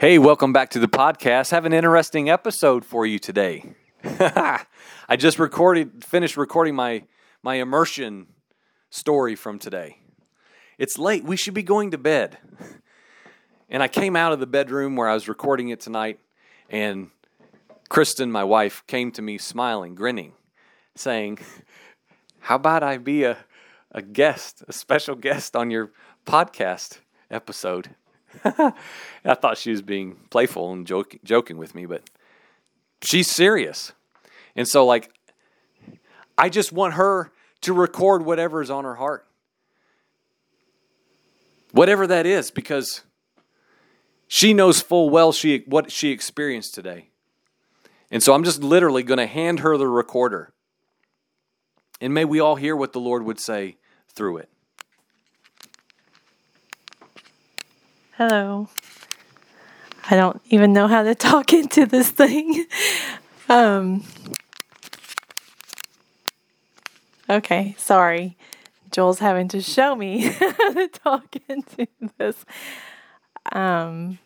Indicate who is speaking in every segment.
Speaker 1: Hey, welcome back to the podcast. Have an interesting episode for you today. I just recorded, finished recording my my immersion story from today. It's late. We should be going to bed. And I came out of the bedroom where I was recording it tonight, and Kristen, my wife, came to me smiling, grinning, saying, How about I be a, a guest, a special guest on your podcast episode? I thought she was being playful and joking, joking with me, but she's serious. And so, like, I just want her to record whatever is on her heart. Whatever that is, because she knows full well she what she experienced today. And so I'm just literally going to hand her the recorder. And may we all hear what the Lord would say through it.
Speaker 2: Hello. I don't even know how to talk into this thing. Um, okay, sorry. Joel's having to show me how to talk into this. Um,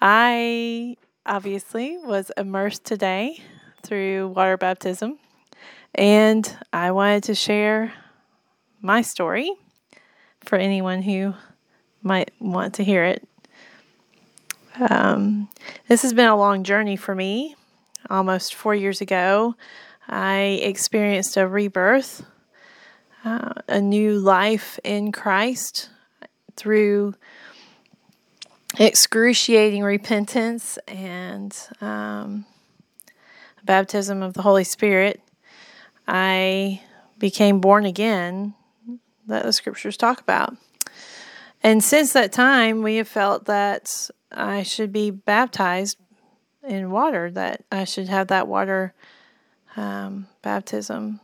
Speaker 2: I obviously was immersed today through water baptism, and I wanted to share my story for anyone who might want to hear it. Um, this has been a long journey for me. Almost four years ago, I experienced a rebirth, uh, a new life in Christ through excruciating repentance and um, baptism of the Holy Spirit. I became born again, that the scriptures talk about. And since that time, we have felt that I should be baptized in water, that I should have that water um, baptism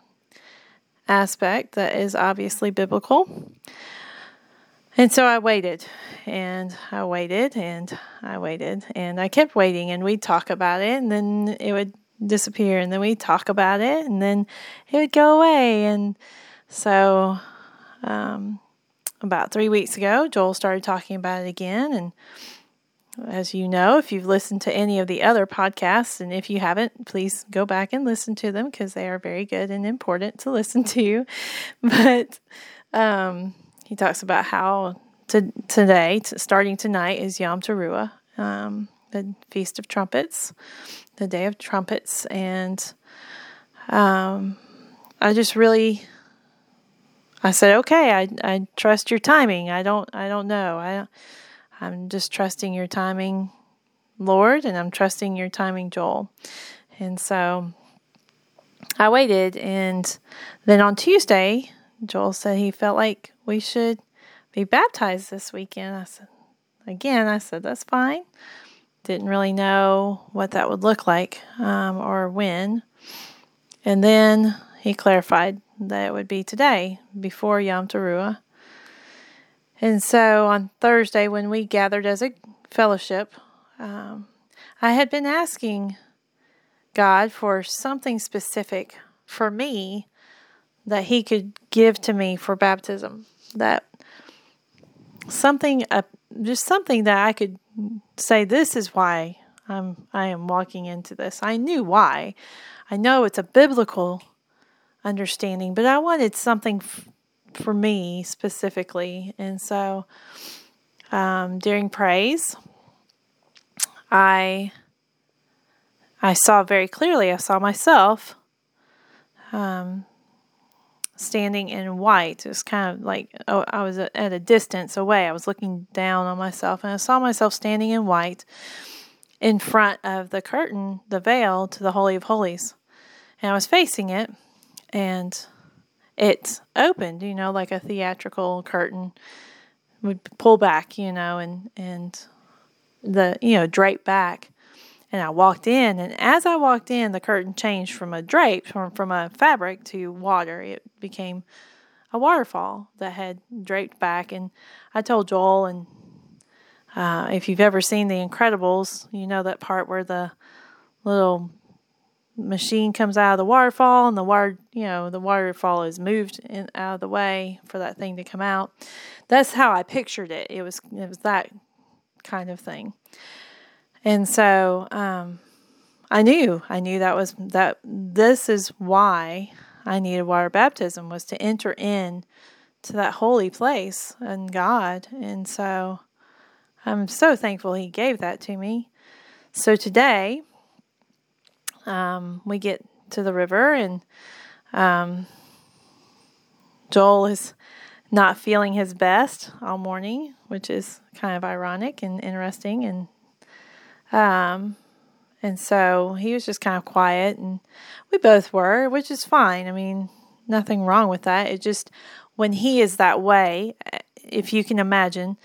Speaker 2: aspect that is obviously biblical. And so I waited and I waited and I waited and I kept waiting and we'd talk about it and then it would disappear and then we'd talk about it and then it would go away. And so um, about three weeks ago, Joel started talking about it again. And as you know, if you've listened to any of the other podcasts, and if you haven't, please go back and listen to them because they are very good and important to listen to. But um, he talks about how to, today, to, starting tonight, is Yom Teruah, um, the Feast of Trumpets, the Day of Trumpets. And um, I just really I said, "Okay, I I trust your timing. I don't I don't know. I I'm just trusting your timing, Lord, and I'm trusting your timing, Joel." And so I waited and then on Tuesday, Joel said he felt like we should be baptized this weekend. I said, again, I said, that's fine. Didn't really know what that would look like um, or when. And then he clarified that it would be today before Yom Teruah. And so on Thursday, when we gathered as a fellowship, um, I had been asking God for something specific for me that He could give to me for baptism. That something, uh, just something that I could say, this is why I'm I am walking into this. I knew why. I know it's a biblical understanding, but I wanted something f- for me specifically. And so um, during praise, I I saw very clearly. I saw myself um, standing in white. It was kind of like oh, I was at a distance away. I was looking down on myself, and I saw myself standing in white in front of the curtain, the veil to the Holy of Holies. And I was facing it, and it opened, you know, like a theatrical curtain would pull back, you know, and and the you know drape back. And I walked in, and as I walked in, the curtain changed from a drape from from a fabric to water. It became a waterfall that had draped back. And I told Joel, and uh, if you've ever seen The Incredibles, you know that part where the little machine comes out of the waterfall and the water you know the waterfall is moved in, out of the way for that thing to come out that's how i pictured it it was it was that kind of thing. And so um, I knew, I knew that was that this is why I needed water baptism was to enter in to that holy place and God. And so I'm so thankful He gave that to me. So today, um, we get to the river and um, Joel is not feeling his best all morning, which is kind of ironic and interesting. And um, and so he was just kind of quiet, and we both were, which is fine. I mean, nothing wrong with that. It just when he is that way, if you can imagine,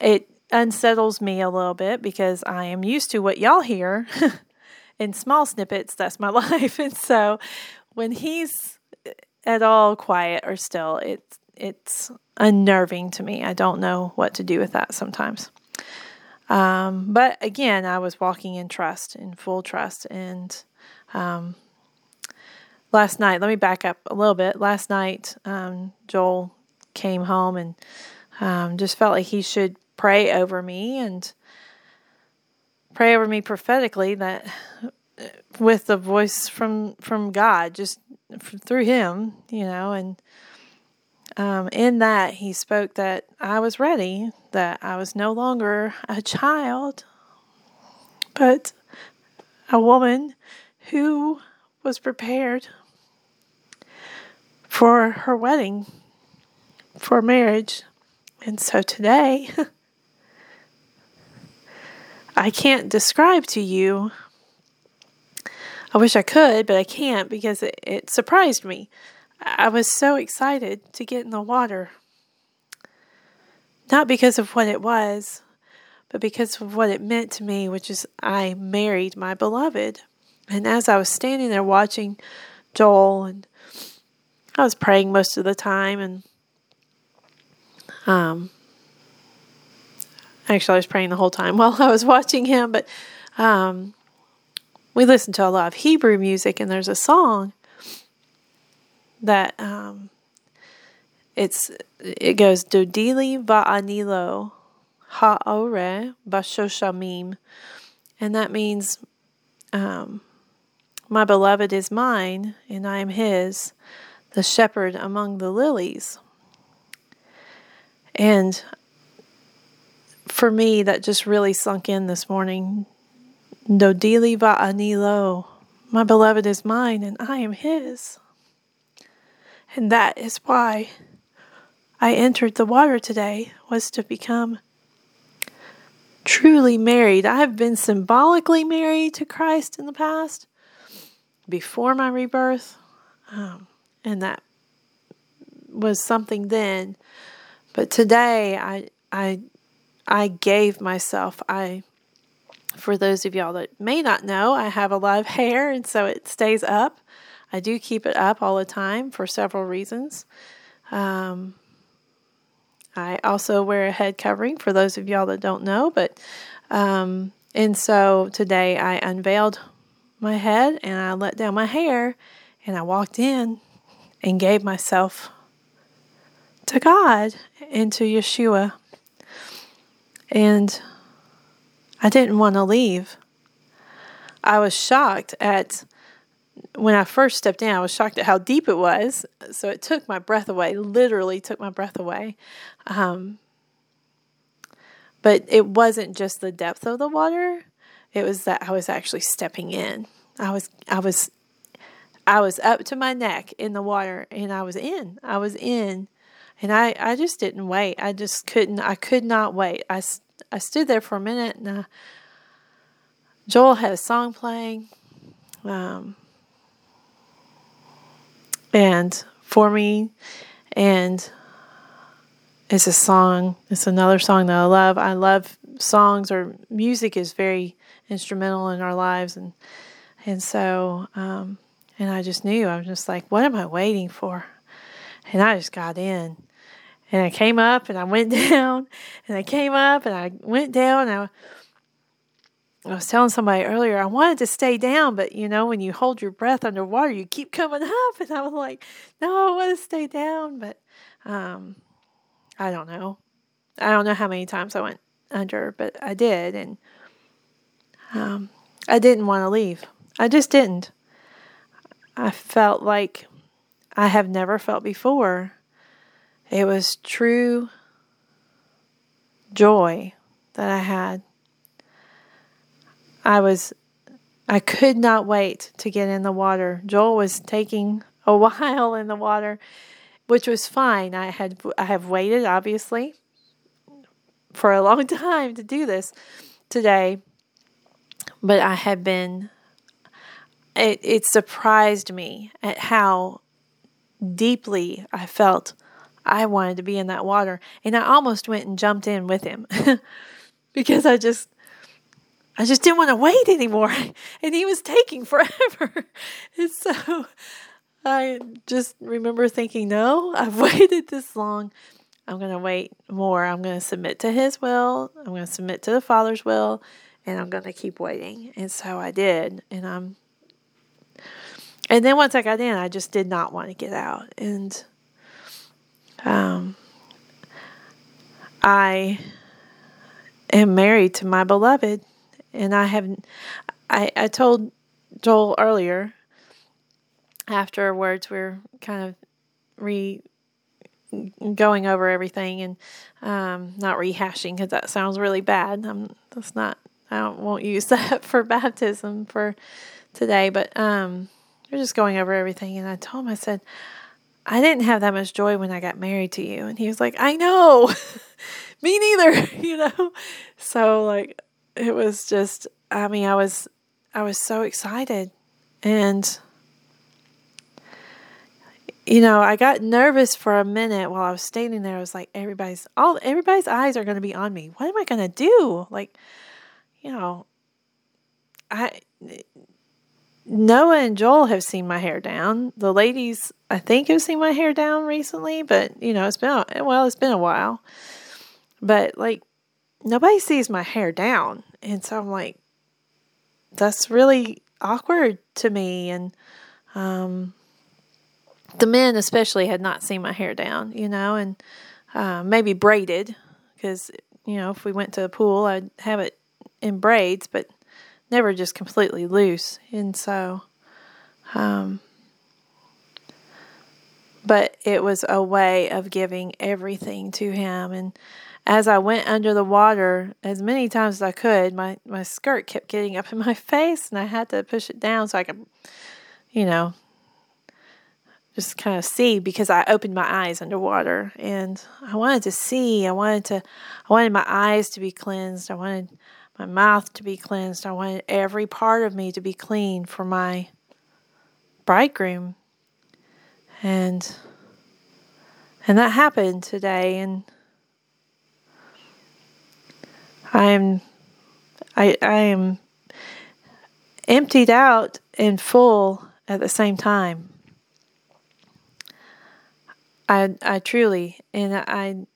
Speaker 2: it unsettles me a little bit because I am used to what y'all hear in small snippets. That's my life, and so when he's at all quiet or still, it's it's unnerving to me. I don't know what to do with that sometimes. Um, but again, I was walking in trust, in full trust. And um, last night, let me back up a little bit. Last night, um, Joel came home and um, just felt like he should pray over me and pray over me prophetically that with the voice from from God, just through him, you know, and um, in that he spoke that I was ready, that I was no longer a child, but a woman who was prepared for her wedding, for marriage. And so today, I can't describe to you I wish I could, but I can't because it, it surprised me. I was so excited to get in the water. Not because of what it was, but because of what it meant to me, which is I married my beloved. And as I was standing there watching Joel, and I was praying most of the time, and um, actually, I was praying the whole time while I was watching him, but um, we listen to a lot of Hebrew music, and there's a song that um, it's it goes Dodili va'anilo ha'ore bashoshamim, and that means um, my beloved is mine, and I am his, the shepherd among the lilies. And for me, that just really sunk in this morning Dodili va'anilo. My beloved is mine and I am his. And that is why I entered the water today was to become truly married. I have been symbolically married to Christ in the past before my rebirth. Um, and that was something then. But today I I I gave myself. I for those of y'all that may not know, I have a lot of hair and so it stays up. I do keep it up all the time for several reasons. Um, I also wear a head covering for those of y'all that don't know, but um, and so today I unveiled my head and I let down my hair and I walked in and gave myself to God and to Yeshua. And I didn't want to leave. I was shocked at when I first stepped in, I was shocked at how deep it was. So it took my breath away, literally took my breath away. Um, but it wasn't just the depth of the water, it was that I was actually stepping in. I was, I was, I was up to my neck in the water and I was in. I was in. And I, I just didn't wait. I just couldn't, I could not wait. I, I stood there for a minute and uh, Joel had a song playing. Um, and for me, and it's a song, it's another song that I love. I love songs or music is very instrumental in our lives. And, and so, um, and I just knew, I was just like, what am I waiting for? And I just got in and I came up and I went down and I came up and I went down. I, I was telling somebody earlier, I wanted to stay down, but you know, when you hold your breath underwater, you keep coming up. And I was like, no, I want to stay down. But um, I don't know. I don't know how many times I went under, but I did, and um, I didn't want to leave. I just didn't. I felt like I have never felt before. It was true joy that I had. I was I could not wait to get in the water. Joel was taking a while in the water, which was fine. I had I have waited obviously for a long time to do this today, but I had been it it surprised me at how deeply I felt I wanted to be in that water and I almost went and jumped in with him because I just I just didn't want to wait anymore. And he was taking forever. And so I just remember thinking, no, I've waited this long. I'm going to wait more. I'm going to submit to his will. I'm going to submit to the Father's will. And I'm going to keep waiting. And so I did. And I'm. And then once I got in, I just did not want to get out. And um, I am married to my beloved and I haven't. I I told Joel earlier. Afterwards, we're kind of re going over everything and um, not rehashing because that sounds really bad. I'm that's not. I don't, won't use that for baptism for today, but um, we're just going over everything. And I told him, I said, I didn't have that much joy when I got married to you. And he was like, I know, me neither, you know. So like it was just I mean, I was I was so excited and you know, I got nervous for a minute while I was standing there. I was like, everybody's all everybody's eyes are going to be on me. What am I going to do? Like, you know, I Noah and Joel have seen my hair down. The ladies, I think, have seen my hair down recently, but you know, it's been well, it's been a while. But like, nobody sees my hair down. And so I'm like, that's really awkward to me. And um, the men, especially, had not seen my hair down, you know, and uh, maybe braided because, you know, if we went to the pool, I'd have it in braids, but never just completely loose. And so, um, but it was a way of giving everything to him and as I went under the water as many times as I could, my, my skirt kept getting up in my face and I had to push it down so I could, you know, just kind of see because I opened my eyes underwater and I wanted to see. I wanted to, I wanted my eyes to be cleansed. I wanted my mouth to be cleansed. I wanted every part of me to be clean for my bridegroom. And, and that happened today. And, I am I I am emptied out and full at the same time. I I truly and I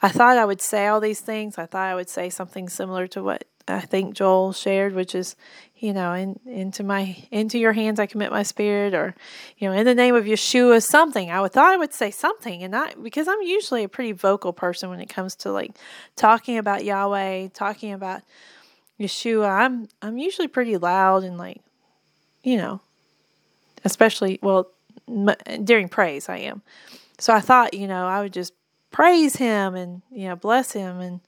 Speaker 2: I thought I would say all these things. I thought I would say something similar to what I think Joel shared, which is, you know, in, into my into your hands I commit my spirit, or, you know, in the name of Yeshua, something. I would thought I would say something, and not because I'm usually a pretty vocal person when it comes to like talking about Yahweh, talking about Yeshua. I'm I'm usually pretty loud and like, you know, especially well m- during praise I am. So I thought, you know, I would just praise him and you know bless him and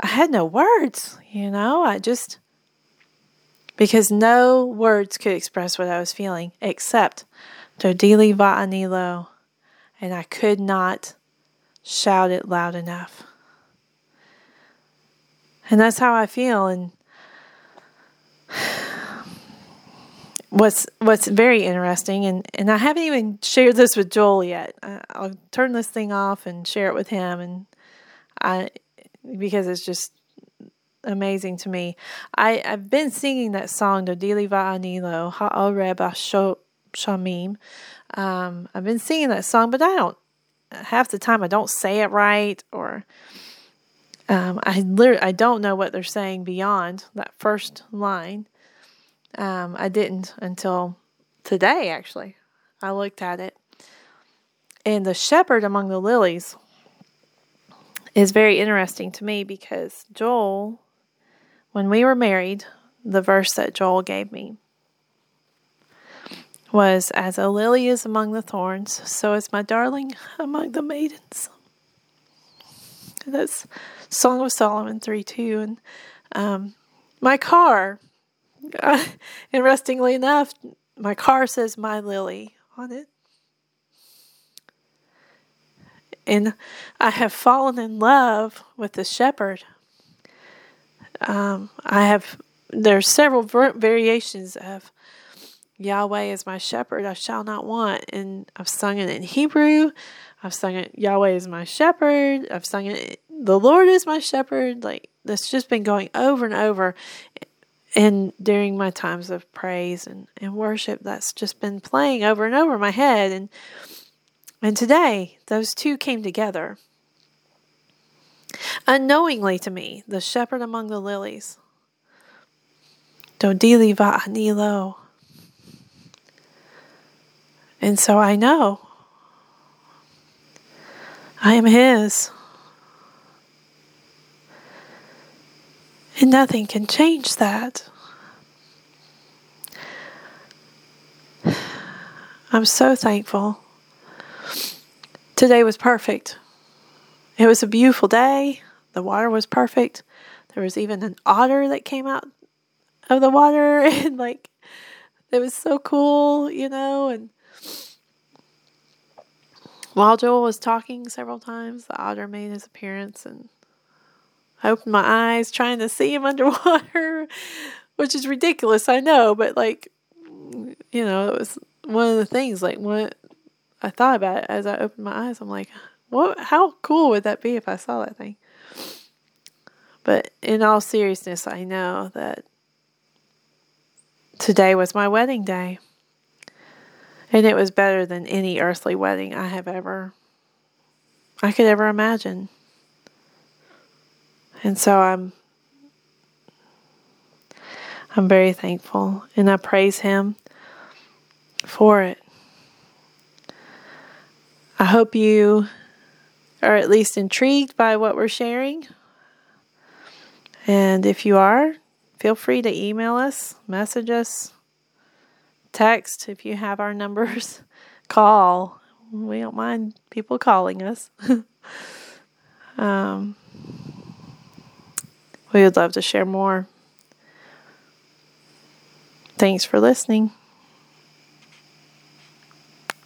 Speaker 2: I had no words, you know, I just, because no words could express what I was feeling except Dodili Va'anilo, and I could not shout it loud enough. And that's how I feel. And what's what's very interesting, and, and I haven't even shared this with Joel yet. I'll turn this thing off and share it with him, and I because it's just amazing to me. I, I've been singing that song, Dodili Va'anilo, Ha'oreb Shamim. Um, I've been singing that song, but I don't, half the time I don't say it right or um, I literally, I don't know what they're saying beyond that first line. Um, I didn't until today, actually. I looked at it. And the shepherd among the lilies is very interesting to me because Joel, when we were married, the verse that Joel gave me was As a lily is among the thorns, so is my darling among the maidens. That's Song of Solomon 3 2. And um, my car, interestingly enough, my car says My Lily on it. And I have fallen in love with the shepherd. Um, I have, there's several variations of Yahweh is my shepherd, I shall not want. And I've sung it in Hebrew. I've sung it, Yahweh is my shepherd. I've sung it, the Lord is my shepherd. Like, that's just been going over and over. And during my times of praise and, and worship, that's just been playing over and over my head. And and today, those two came together. Unknowingly to me, the shepherd among the lilies. Dodili va'anilo. And so I know I am His. And nothing can change that. I'm so thankful. Today was perfect. It was a beautiful day. The water was perfect. There was even an otter that came out of the water and like it was so cool, you know, and while Joel was talking several times, the otter made his appearance and I opened my eyes trying to see him underwater, which is ridiculous, I know, but like, you know, it was one of the things, like, what I thought about it as I opened my eyes. I'm like, what, how cool would that be if I saw that thing? But in all seriousness, I know that today was my wedding day. And it was better than any earthly wedding I have ever I could ever imagine. And so I'm I'm very thankful and I praise him for it. I hope you are at least intrigued by what we're sharing. And if you are, feel free to email us, message us, text if you have our numbers, call. We don't mind people calling us. um, we would love to share more. Thanks for listening.